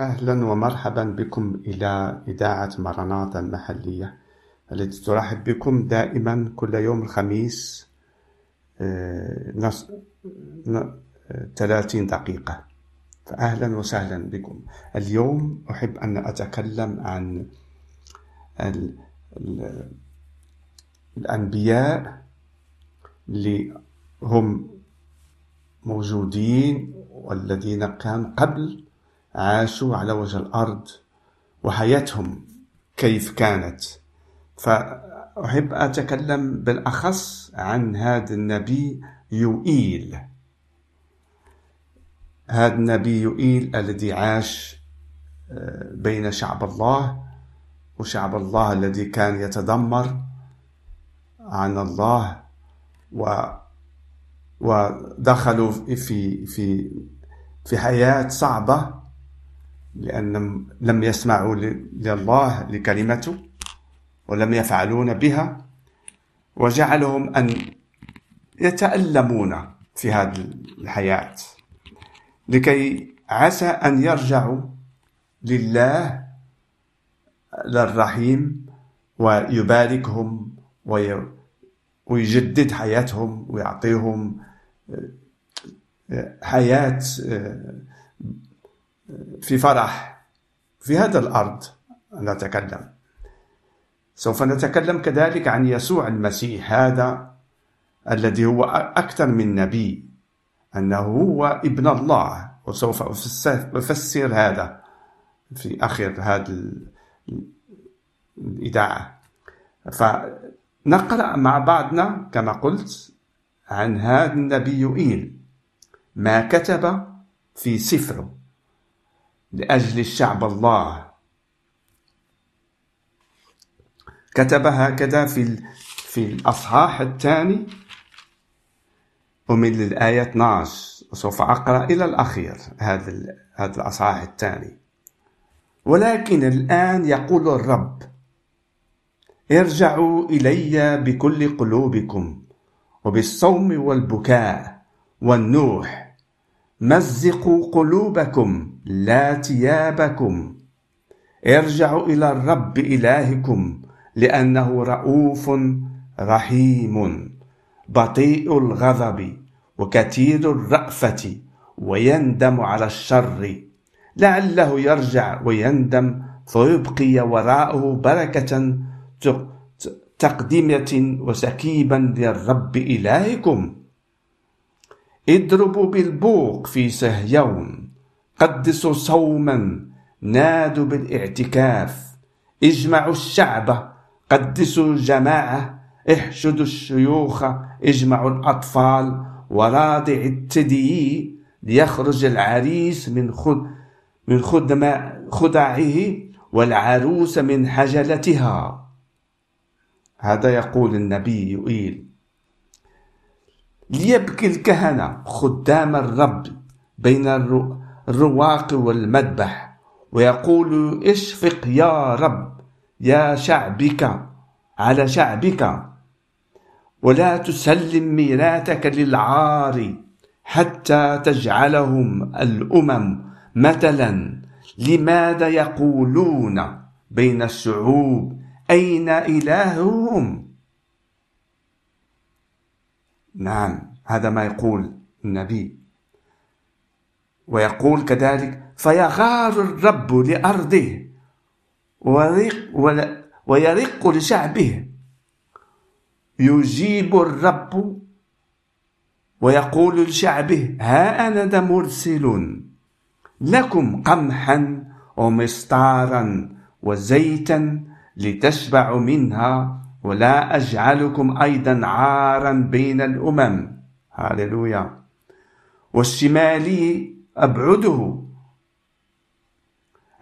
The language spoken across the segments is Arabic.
أهلا ومرحبا بكم إلى إذاعة مرناطة المحلية. التي ترحب بكم دائما كل يوم الخميس آه، نص... ن... 30 دقيقة. فأهلا وسهلا بكم. اليوم أحب أن أتكلم عن ال... ال... الأنبياء اللي هم موجودين والذين كانوا قبل عاشوا على وجه الأرض وحياتهم كيف كانت. فأحب أتكلم بالأخص عن هذا النبي يوئيل هذا النبي يوئيل الذي عاش آه، بين شعب الله وشعب الله الذي كان يتذمر عن الله و ودخلوا في في في حياة صعبة لأنهم لم يسمعوا لله لكلمته ولم يفعلون بها وجعلهم أن يتألمون في هذه الحياة. لكي عسى أن يرجعوا لله للرحيم ويباركهم ويجدد حياتهم ويعطيهم حياة في فرح في هذا الأرض نتكلم. سوف نتكلم كذلك عن يسوع المسيح هذا الذي هو أكثر من نبي أنه هو ابن الله وسوف أفسر هذا في آخر هذه الإذاعة. فنقرأ مع بعضنا كما قلت عن هذا النبي يوئيل ما كتب في سفره. لأجل الشعب الله. كتب هكذا في في الأصحاح الثاني. ومن الآية 12 وسوف أقرأ إلى الأخير هذا هذا الأصحاح الثاني. ولكن الآن يقول الرب ارجعوا إلي بكل قلوبكم وبالصوم والبكاء والنوح. مزقوا قلوبكم لا ثيابكم. ارجعوا إلى الرب إلهكم لأنه رؤوف رحيم بطيء الغضب وكثير الرأفة ويندم على الشر. لعله يرجع ويندم فيبقي وراءه بركة تقدمة وسكيبا للرب إلهكم. اضربوا بالبوق في سهيون. قدسوا صوما نادوا بالاعتكاف. اجمعوا الشعب قدسوا الجماعة احشدوا الشيوخ اجمعوا الأطفال. وراضع الثدي ليخرج العريس من خد من خدم خدعه والعروس من حجلتها. هذا يقول النبي يؤيل ليبكي الكهنة خدام الرب بين الرواق والمذبح ويقول اشفق يا رب يا شعبك على شعبك ولا تسلم ميراثك للعار حتى تجعلهم الأمم مثلا لماذا يقولون بين الشعوب أين إلههم؟ نعم هذا ما يقول النبي. ويقول كذلك فيغار الرب لأرضه ويرق لشعبه. يجيب الرب ويقول لشعبه ها أنا مرسل لكم قمحا ومسطارا وزيتا لتشبعوا منها ولا أجعلكم أيضا عارا بين الأمم. هاللويا. والشمالي أبعده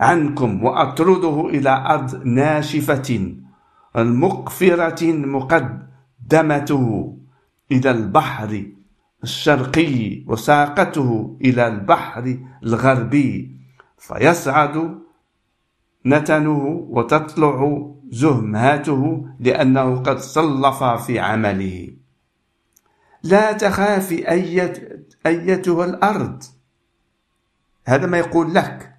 عنكم وأطرده إلى أرض ناشفة المقفرة مقدمته إلى البحر الشرقي وساقته إلى البحر الغربي فيصعد نتنه وتطلع زهماته لأنه قد صلف في عمله. لا تخافي أيت أيتها الأرض. هذا ما يقول لك.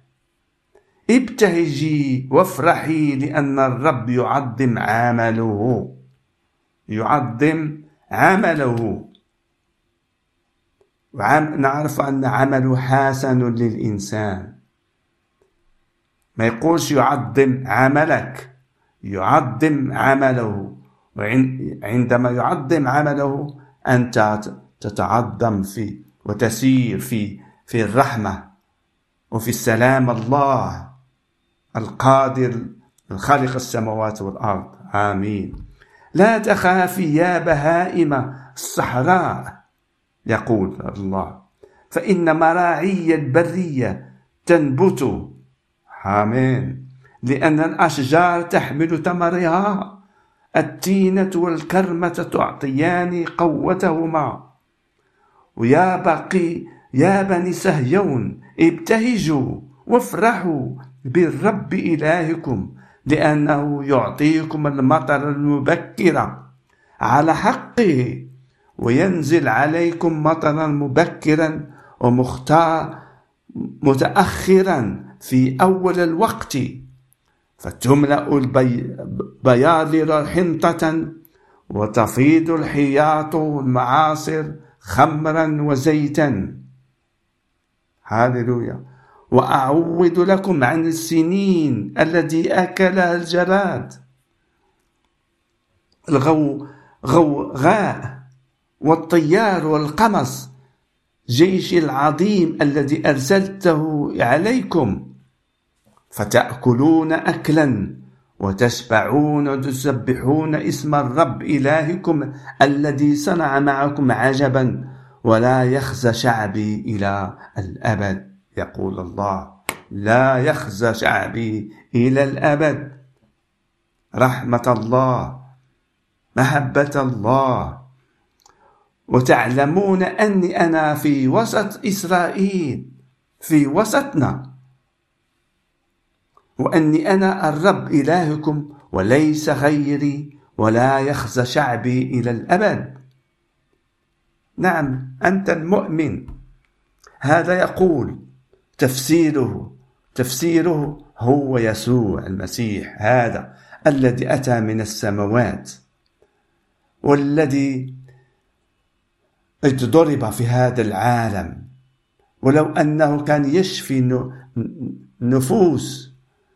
ابتهجي وافرحي لأن الرب يعظم عمله. يعظم عمله. نعرف أن عمله حسن للإنسان. ما يقولش يعظم عملك. يعظم عمله. وعندما يعظم عمله أنت تتعظم في وتسير في في الرحمة. وفي السلام الله القادر الخالق السماوات والأرض. آمين. لا تخافي يا بهائم الصحراء يقول الله. فإن مراعي البرية تنبت. آمين. لأن الأشجار تحمل ثمرها. التينة والكرمة تعطيان قوتهما. ويا بقي يا بني سهيون ابتهجوا وافرحوا بالرب إلهكم لأنه يعطيكم المطر المبكر على حقه وينزل عليكم مطرا مبكرا ومختار متأخرا في أول الوقت. فتملأ البياضر حنطة وتفيض الحياط المعاصر خمرا وزيتا. هاللويا. وأعوض لكم عن السنين التي أكلها الجراد الغو غوغاء والطيار والقمص جيش العظيم الذي أرسلته عليكم. فتأكلون أكلا وتشبعون وتسبحون اسم الرب إلهكم الذي صنع معكم عجبا. ولا يخزى شعبي إلى الأبد. يقول الله لا يخزى شعبي إلى الأبد. رحمة الله محبة الله. وتعلمون أني أنا في وسط إسرائيل في وسطنا. وأني أنا الرب إلهكم وليس غيري ولا يخزى شعبي إلى الأبد. نعم أنت المؤمن. هذا يقول تفسيره تفسيره هو يسوع المسيح هذا الذي أتى من السماوات والذي ضرب في هذا العالم. ولو أنه كان يشفي نفوس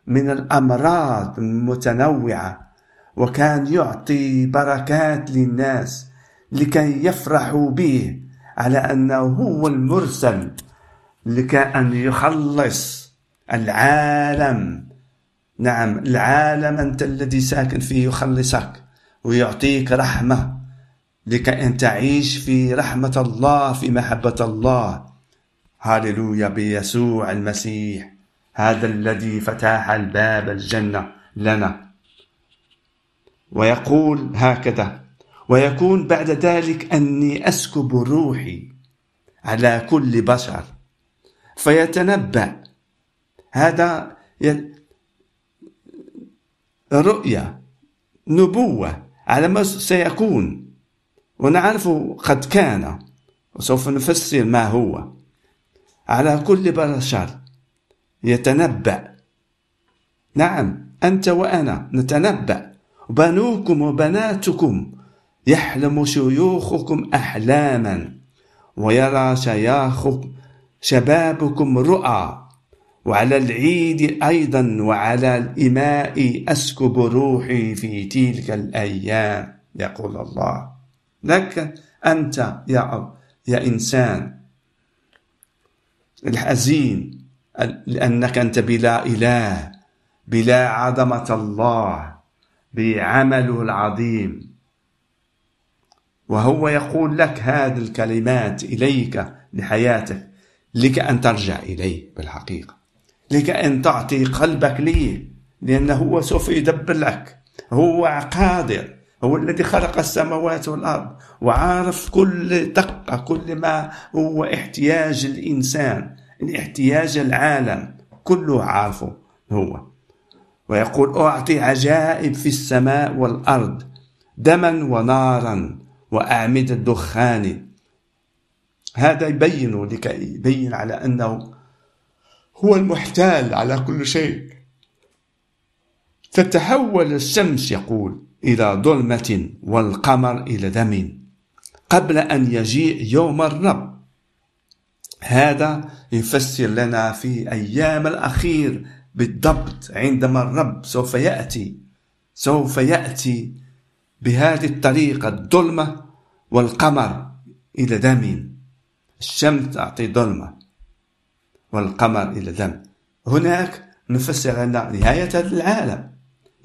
من الأمراض المتنوعة وكان يعطي بركات للناس لكي يفرحوا به على أنه هو المرسل لكي أن يخلص العالم. نعم العالم أنت الذي ساكن فيه يخلصك ويعطيك رحمة لكي أن تعيش في رحمة الله في محبة الله. هاللويا بيسوع المسيح هذا الذي فتح الباب الجنة لنا. ويقول هكذا ويكون بعد ذلك أني أسكب روحي على كل بشر فيتنبأ. هذا رؤية نبوة على ما سيكون. ونعرف قد كان وسوف نفسر ما هو. على كل بشر يتنبأ. نعم أنت وأنا نتنبأ. بنوكم وبناتكم يحلم شيوخكم أحلاما ويرى شياخكم شبابكم رؤى. وعلى العيد أيضا وعلى الإماء أسكب روحي في تلك الأيام يقول الله. لك أنت يا, يا إنسان. الحزين لأنك أنت بلا إله بلا عظمة الله بعمله العظيم. وهو يقول لك هذه الكلمات إليك لحياتك لك أن ترجع إليه بالحقيقة لك أن تعطي قلبك ليه لأنه هو سوف يدبر لك هو قادر هو الذي خلق السماوات والأرض وعارف كل دقة كل ما هو احتياج الإنسان احتياج العالم كله عارفه هو. ويقول أعطي عجائب في السماء والأرض دما ونارا وأعمدة دخان هذا يبين لكي يبين على أنه هو المحتال على كل شيء. تتحول الشمس يقول إلى ظلمة والقمر إلى دم قبل أن يجيء يوم الرب. هذا يفسر لنا في أيام الأخير بالضبط عندما الرب سوف يأتي سوف يأتي بهذه الطريقة الظلمة والقمر إلى دم. الشمس تعطي ظلمة والقمر إلى دم. هناك نفسر أن نهاية هذا العالم.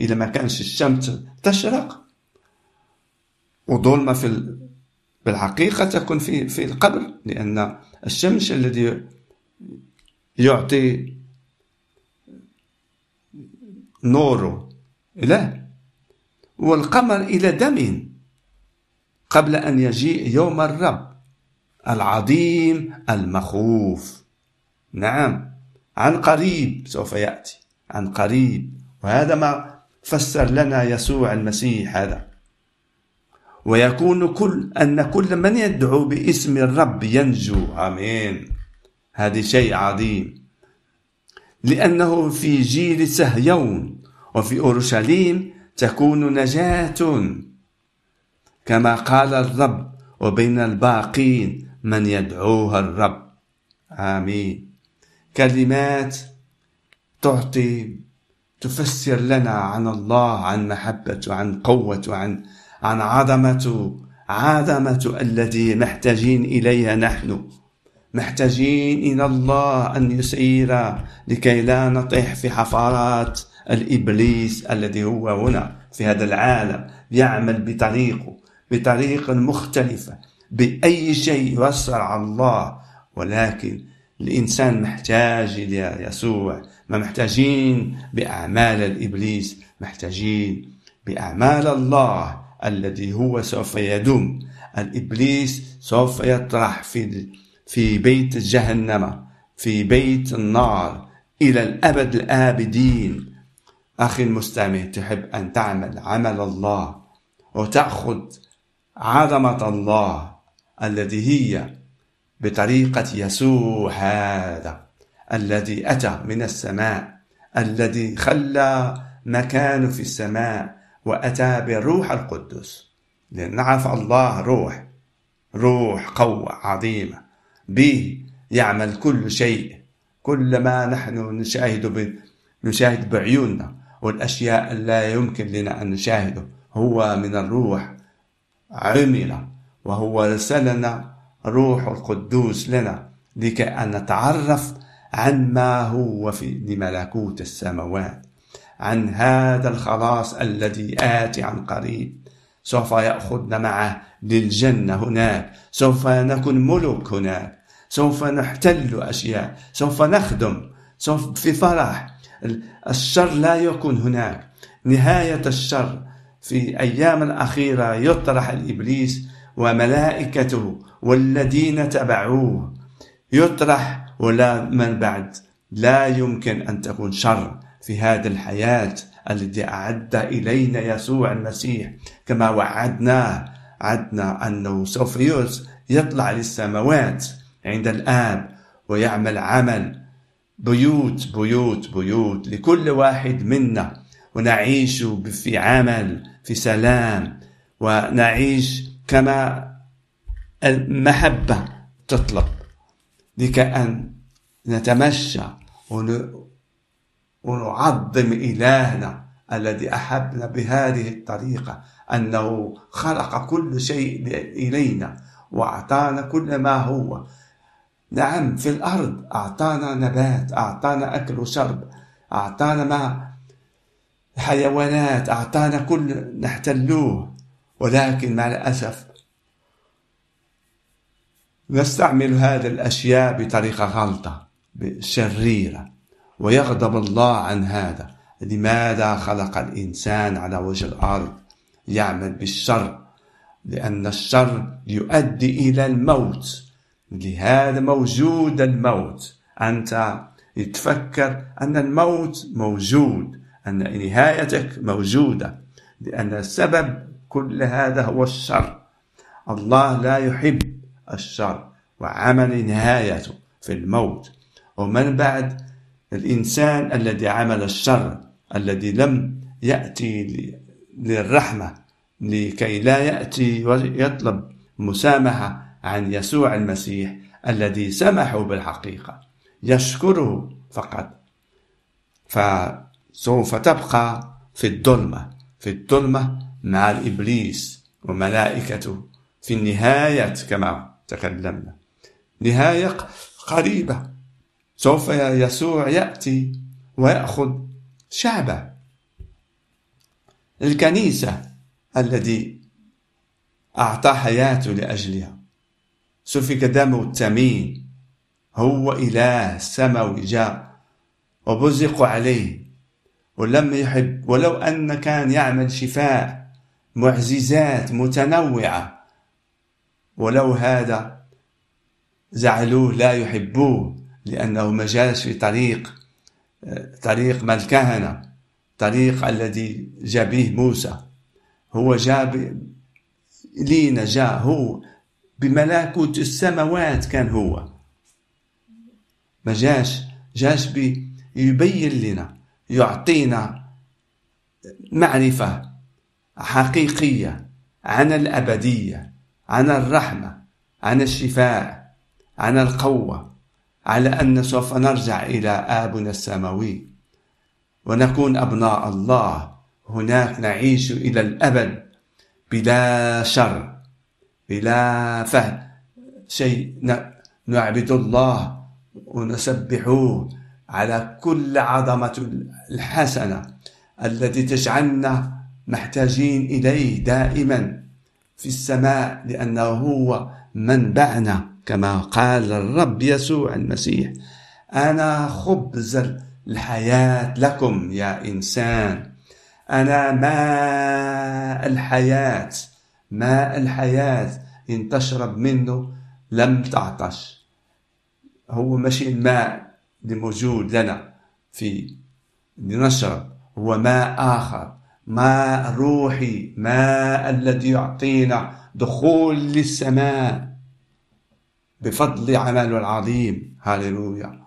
إذا ما كانش الشمس تشرق وظلمة في بالحقيقة تكون في في القبر لأن الشمس الذي يعطي نوره لا والقمر إلى دم. قبل أن يجيء يوم الرب العظيم المخوف. نعم عن قريب سوف يأتي عن قريب. وهذا ما فسر لنا يسوع المسيح هذا. ويكون كل أن كل من يدعو باسم الرب ينجو. آمين. هذا شيء عظيم. لأنه في جيل سهيون وفي أورشليم تكون نجاة. كما قال الرب وبين الباقين من يدعوها الرب. آمين. كلمات تعطي تفسر لنا عن الله عن محبته عن قوته عن عن عظمته عظمة الذي محتاجين إليها نحن. محتاجين إلى الله أن يسير لكي لا نطيح في حفارات الإبليس الذي هو هنا في هذا العالم يعمل بطريقه بطريقة مختلفة. بأي شيء يؤثر على الله. ولكن الإنسان محتاج إلى يسوع. ما محتاجين بأعمال الإبليس محتاجين بأعمال الله الذي هو سوف يدوم. الإبليس سوف يطرح في في بيت جهنم في بيت النار إلى الأبد الآبدين. أخي المستمع تحب أن تعمل عمل الله وتأخذ عظمة الله الذي هي بطريقة يسوع هذا الذي أتى من السماء الذي خلى مكانه في السماء وأتى بالروح القدس لأن نعرف الله روح روح قوة عظيمة. به يعمل كل شيء كل ما نحن نشاهد نشاهد بعيوننا. والأشياء لا يمكن لنا أن نشاهده. هو من الروح عمل وهو رسلنا روح القدوس لنا لكي أن نتعرف عن ما هو في لملكوت السماوات عن هذا الخلاص الذي آتي عن قريب. سوف يأخذنا معه للجنة هناك سوف نكون ملوك هناك سوف نحتل أشياء سوف نخدم سوف في فرح الشر لا يكون هناك. نهاية الشر في أيام الأخيرة يطرح الإبليس وملائكته والذين تبعوه. يطرح ولا من بعد. لا يمكن أن تكون شر في هذه الحياة التي أعد إلينا يسوع المسيح. كما وعدناه عدنا أنه سوف يطلع للسماوات عند الآب ويعمل عمل بيوت بيوت بيوت لكل واحد منا ونعيش في عمل في سلام ونعيش كما المحبة تطلب لكأن نتمشى ونعظم إلهنا الذي أحبنا بهذه الطريقة أنه خلق كل شيء إلينا وأعطانا كل ما هو نعم في الأرض. أعطانا نبات أعطانا أكل وشرب أعطانا ما حيوانات أعطانا كل نحتلوه. ولكن مع الأسف نستعمل هذه الأشياء بطريقة غلطة شريرة ويغضب الله عن هذا. لماذا خلق الإنسان على وجه الأرض يعمل بالشر؟ لأن الشر يؤدي إلى الموت. لهذا موجود الموت. أنت تفكر أن الموت موجود أن نهايتك موجودة لأن السبب كل هذا هو الشر. الله لا يحب الشر وعمل نهايته في الموت. ومن بعد؟ الإنسان الذي عمل الشر الذي لم يأتي للرحمة لكي لا يأتي ويطلب مسامحة. عن يسوع المسيح الذي سمحوا بالحقيقة. يشكره فقط. فسوف تبقى في الظلمة في الظلمة مع الإبليس وملائكته في النهاية كما تكلمنا. نهاية قريبة. سوف يسوع يأتي ويأخذ شعبه. الكنيسة الذي أعطى حياته لأجلها. سفك دمه الثمين هو إله سماوي جاء وبزقوا عليه ولم يحب ولو أن كان يعمل شفاء معجزات متنوعة ولو هذا زعلوه لا يحبوه لأنه ما جالس في طريق طريق ما الكهنة طريق الذي جاء به موسى هو جاء لينا جاء هو بملكوت السماوات كان هو. ما جاش جاش يبين لنا يعطينا معرفة حقيقية عن الأبدية عن الرحمة عن الشفاء عن القوة على أن سوف نرجع إلى آبنا السماوي. ونكون أبناء الله. هناك نعيش إلى الأبد بلا شر. بلا فهم. شيء نعبد الله ونسبحوه على كل عظمة الحسنة التي تجعلنا محتاجين إليه دائما في السماء لأنه هو منبعنا. كما قال الرب يسوع المسيح أنا خبز الحياة لكم يا إنسان. أنا ماء الحياة ماء الحياة إن تشرب منه لم تعطش. هو ماشي الماء اللي موجود لنا في لنشرب هو ماء آخر ماء روحي ماء الذي يعطينا دخول للسماء بفضل عمله العظيم. هاليلويا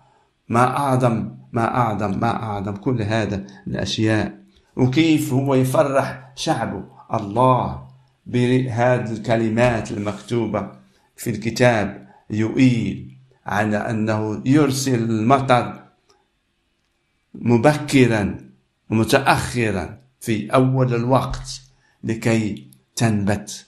ما أعظم ما أعظم ما أعظم كل هذا الأشياء وكيف هو يفرح شعبه؟ الله. بهذه الكلمات المكتوبة في الكتاب يؤيل على أنه يرسل المطر مبكرا ومتأخرا في أول الوقت لكي تنبت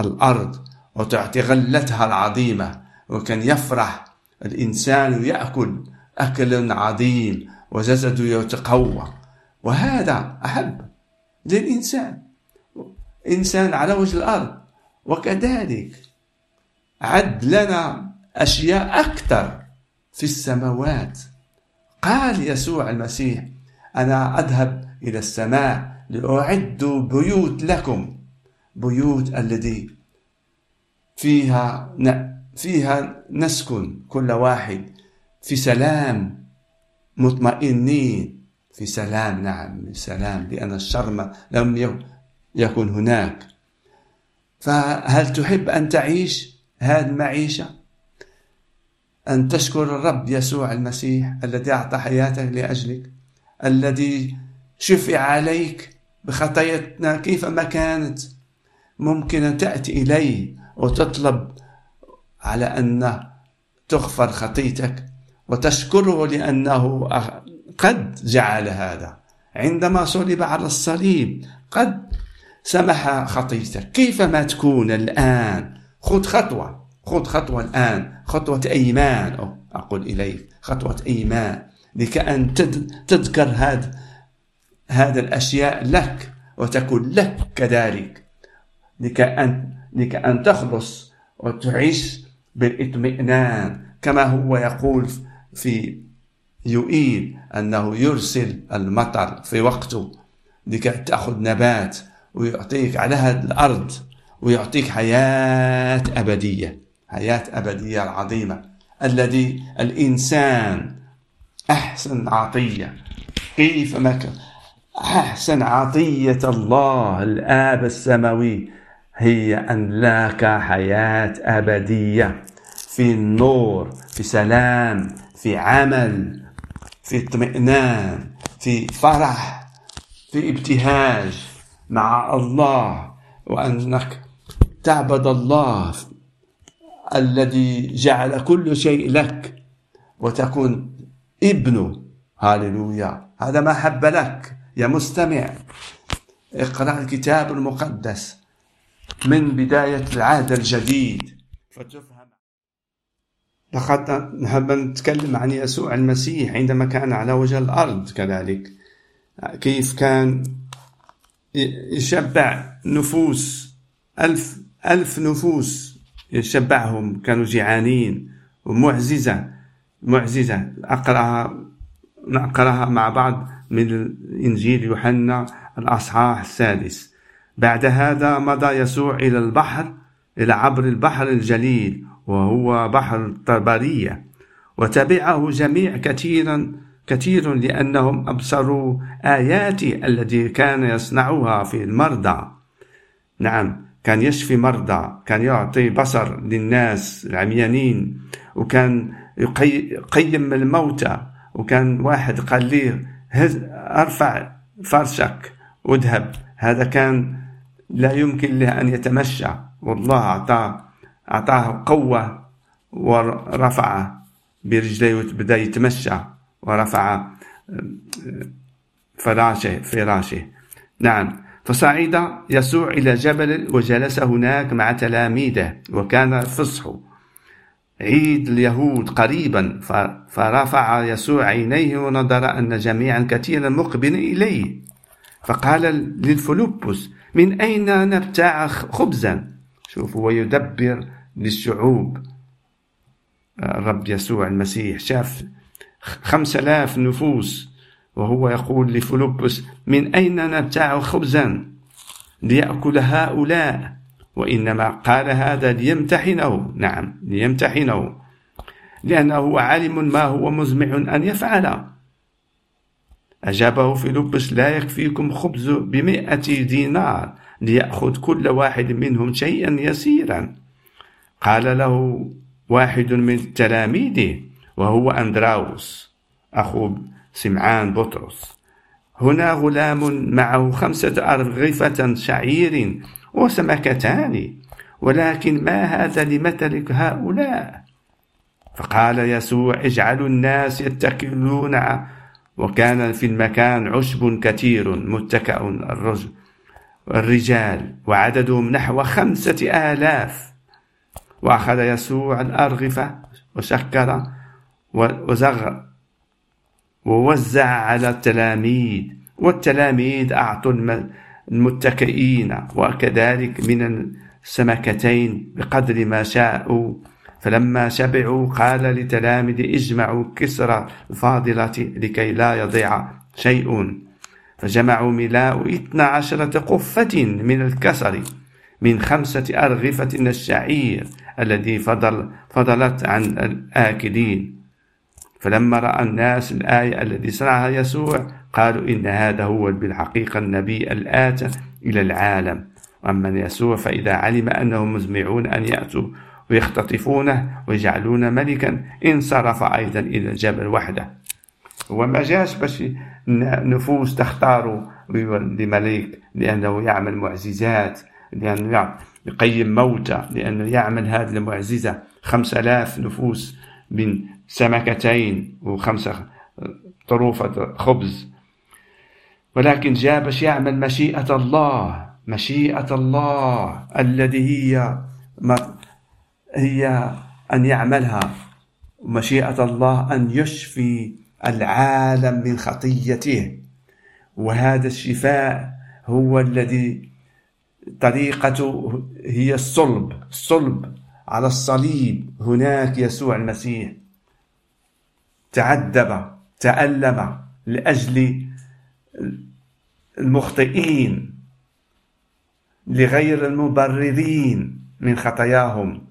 الأرض وتعطي غلتها العظيمة وكان يفرح الإنسان ويأكل أكل عظيم وجسده يتقوى. وهذا أحب للإنسان. إنسان على وجه الأرض. وكذلك عد لنا أشياء أكثر في السماوات. قال يسوع المسيح أنا أذهب إلى السماء لأعد بيوت لكم. بيوت الذي فيها فيها نسكن كل واحد في سلام مطمئنين. في سلام نعم سلام لأن الشر لم يكن هناك. فهل تحب أن تعيش هذه المعيشة؟ أن تشكر الرب يسوع المسيح الذي أعطى حياته لأجلك الذي شفع عليك بخطايانا كيفما كانت. ممكن أن تأتي إليه وتطلب على أن تغفر خطيتك وتشكره لأنه قد جعل هذا. عندما صلب على الصليب قد سمح خطيتك كيفما تكون الآن؟ خذ خطوة. خذ خطوة الآن. خطوة إيمان. أقول إليك خطوة إيمان. لكأن تذكر هذا هذا الأشياء لك وتكون لك كذلك. لكأن لكأن تخلص وتعيش بالإطمئنان. كما هو يقول في يؤيل أنه يرسل المطر في وقته. لكي تأخذ نبات. ويعطيك على الأرض ويعطيك حياة أبدية حياة أبدية العظيمة الذي الإنسان أحسن عطية. كيف ما أحسن عطية الله الآب السماوي هي أن لك حياة أبدية في النور في سلام في عمل في اطمئنان في فرح في ابتهاج. مع الله وأنك تعبد الله الذي جعل كل شيء لك وتكون ابنه هاللويا. هذا ما حب لك يا مستمع. اقرأ الكتاب المقدس من بداية العهد الجديد. فتفهم لقد نحب نتكلم عن يسوع المسيح عندما كان على وجه الأرض كذلك. كيف كان يشبع نفوس ألف ألف نفوس يشبعهم كانوا جيعانين ومعززة معززة. أقرأها نقرأها مع بعض من إنجيل يوحنا الأصحاح السادس. بعد هذا مضى يسوع إلى البحر إلى عبر البحر الجليل وهو بحر الطبرية. وتبعه جميع كثيرا كثير لأنهم أبصروا آياتي التي كان يصنعها في المرضى. نعم كان يشفي مرضى كان يعطي بصر للناس العميانين وكان يقيم الموتى وكان واحد قال لي أرفع فرشك واذهب هذا كان لا يمكن له أن يتمشى. والله أعطاه أعطاه قوة ورفعه برجليه وبدأ يتمشى. ورفع فراشه فراشه. نعم. فصعد يسوع إلى جبل وجلس هناك مع تلاميذه وكان فصح عيد اليهود قريبا فرفع يسوع عينيه ونظر أن جميعا كثيرا مقبل إليه. فقال لفيلبس من أين نبتاع خبزا؟ شوف هو يدبر للشعوب الرب يسوع المسيح شاف خمس آلاف نفوس. وهو يقول لفيلبس من أين نبتاع خبزا ليأكل هؤلاء؟ وإنما قال هذا ليمتحنه. نعم ليمتحنه. لأنه عالم ما هو مزمع أن يفعل. أجابه فيلبس لا يكفيكم خبز بمئة دينار ليأخذ كل واحد منهم شيئا يسيرا. قال له واحد من تلاميذه وهو أندراوس أخو سمعان بطرس. هنا غلام معه خمسة أرغفة شعير وسمكتان ولكن ما هذا لمثلك هؤلاء؟ فقال يسوع اجعلوا الناس يتكلون وكان في المكان عشب كثير متكأ الرجل الرجال وعددهم نحو خمسة آلاف. وأخذ يسوع الأرغفة وشكر وزغ ووزع على التلاميذ والتلاميذ أعطوا المتكئين وكذلك من السمكتين بقدر ما شاءوا. فلما شبعوا قال لتلاميذ اجمعوا كسر الفاضلة لكي لا يضيع شيء. فجمعوا ملاء اثنى عشرة قفة من الكسر من خمسة أرغفة الشعير الذي فضل فضلت عن الآكلين. فلما رأى الناس الآية التي صنعها يسوع قالوا إن هذا هو بالحقيقة النبي الآتى إلى العالم. وأما يسوع فإذا علم أنهم مزمعون أن يأتوا ويختطفونه ويجعلون ملكا انصرف أيضا إلى الجبل وحده. وما جاش باش نفوس تختار لملك لأنه يعمل معجزات لأنه يقيم موتى لأنه يعمل هذه المعجزة خمس آلاف نفوس من سمكتين وخمسة طروفة خبز. ولكن جاء باش يعمل مشيئة الله مشيئة الله الذي هي ما هي أن يعملها. مشيئة الله أن يشفي العالم من خطيته. وهذا الشفاء هو الذي طريقته هي الصلب الصلب. على الصليب هناك يسوع المسيح. تعذب تألم لأجل المخطئين لغير المبررين من خطاياهم.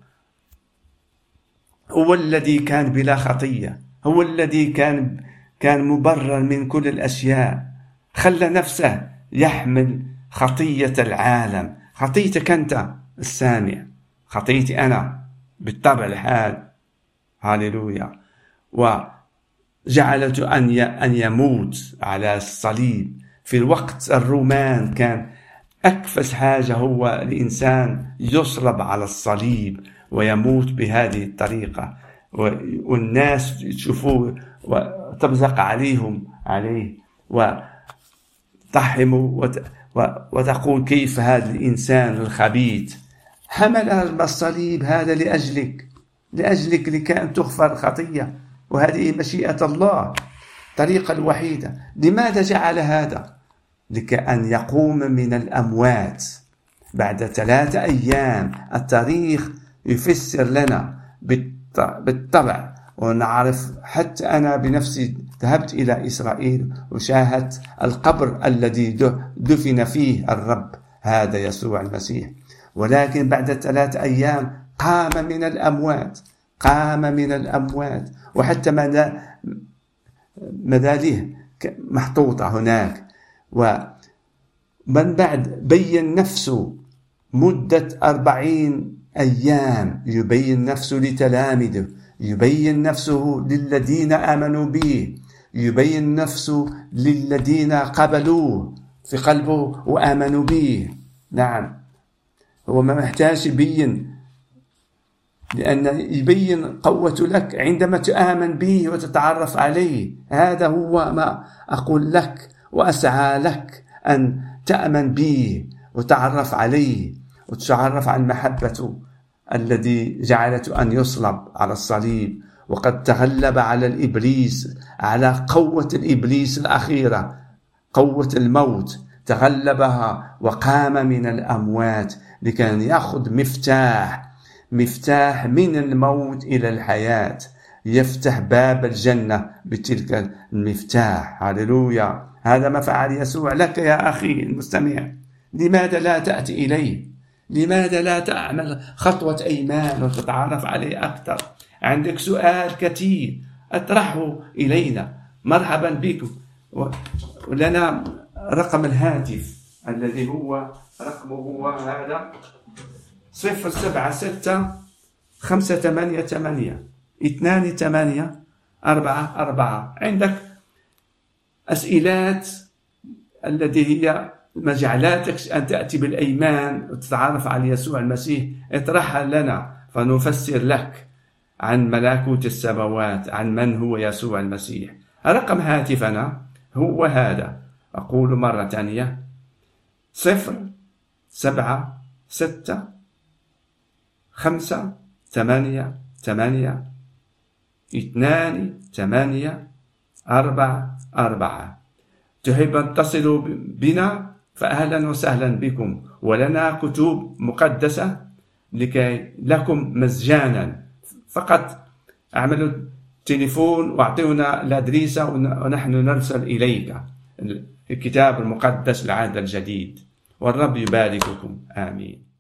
هو الذي كان بلا خطية هو الذي كان كان مبرر من كل الأشياء. خلى نفسه يحمل خطية العالم. خطيتك أنت السامع. خطيتي أنا بالطبع الحال. هاليلويا. جعلته أن أن يموت على الصليب. في الوقت الرومان كان أكفس حاجة هو الإنسان يصلب على الصليب ويموت بهذه الطريقة. والناس يشوفوه وتبزق عليهم عليه. وتحموا وتقول كيف هذا الإنسان الخبيث؟ حمل الصليب هذا لأجلك لأجلك لكي أن تغفر الخطية وهذه مشيئة الله الطريقة الوحيدة لماذا جعل هذا؟ لكي أن يقوم من الأموات. بعد ثلاثة أيام التاريخ يفسر لنا بالطبع ونعرف حتى أنا بنفسي ذهبت إلى إسرائيل وشاهدت القبر الذي دفن فيه الرب هذا يسوع المسيح. ولكن بعد ثلاثة أيام قام من الأموات قام من الأموات. وحتى مذاليه محطوطة هناك. ومن بعد بين نفسه مدة أربعين أيام. يبين نفسه لتلامذه يبين نفسه للذين آمنوا به يبين نفسه للذين قبلوه في قلبه وآمنوا به. نعم. هو ما محتاج يبين. لأن يبين قوة لك عندما تآمن به وتتعرف عليه. هذا هو ما أقول لك وأسعى لك أن تأمن به وتعرف عليه وتتعرف عن محبته الذي جعلته أن يصلب على الصليب. وقد تغلب على الإبليس على قوة الإبليس الأخيرة قوة الموت. تغلبها وقام من الأموات لكي يأخذ مفتاح مفتاح من الموت إلى الحياة. يفتح باب الجنة بتلك المفتاح. هللويا. هذا ما فعل يسوع لك يا أخي المستمع. لماذا لا تأتي إليه؟ لماذا لا تعمل خطوة إيمان وتتعرف عليه أكثر؟ عندك سؤال كثير أطرحه إلينا. مرحبا بكم. ولنا رقم الهاتف الذي هو رقمه هو هذا صفر سبعة ستة خمسة ثمانية ثمانية اثنان ثمانية أربعة أربعة. عندك أسئلات التي هي ما جعلاتك أن تأتي بالأيمان وتتعرف على يسوع المسيح. اطرحها لنا فنفسر لك عن ملكوت السماوات عن من هو يسوع المسيح. رقم هاتفنا هو هذا. أقول مرة ثانية. صفر سبعة ستة خمسة ثمانية ثمانية اثنان ثمانية أربعة أربعة. تحب أن تصلوا بنا؟ فأهلا وسهلا بكم. ولنا كتب مقدسة لكي لكم مجانا فقط أعملوا تليفون واعطونا الادريسة ونحن نرسل إليك. الكتاب المقدس العهد الجديد والرب يبارككم آمين.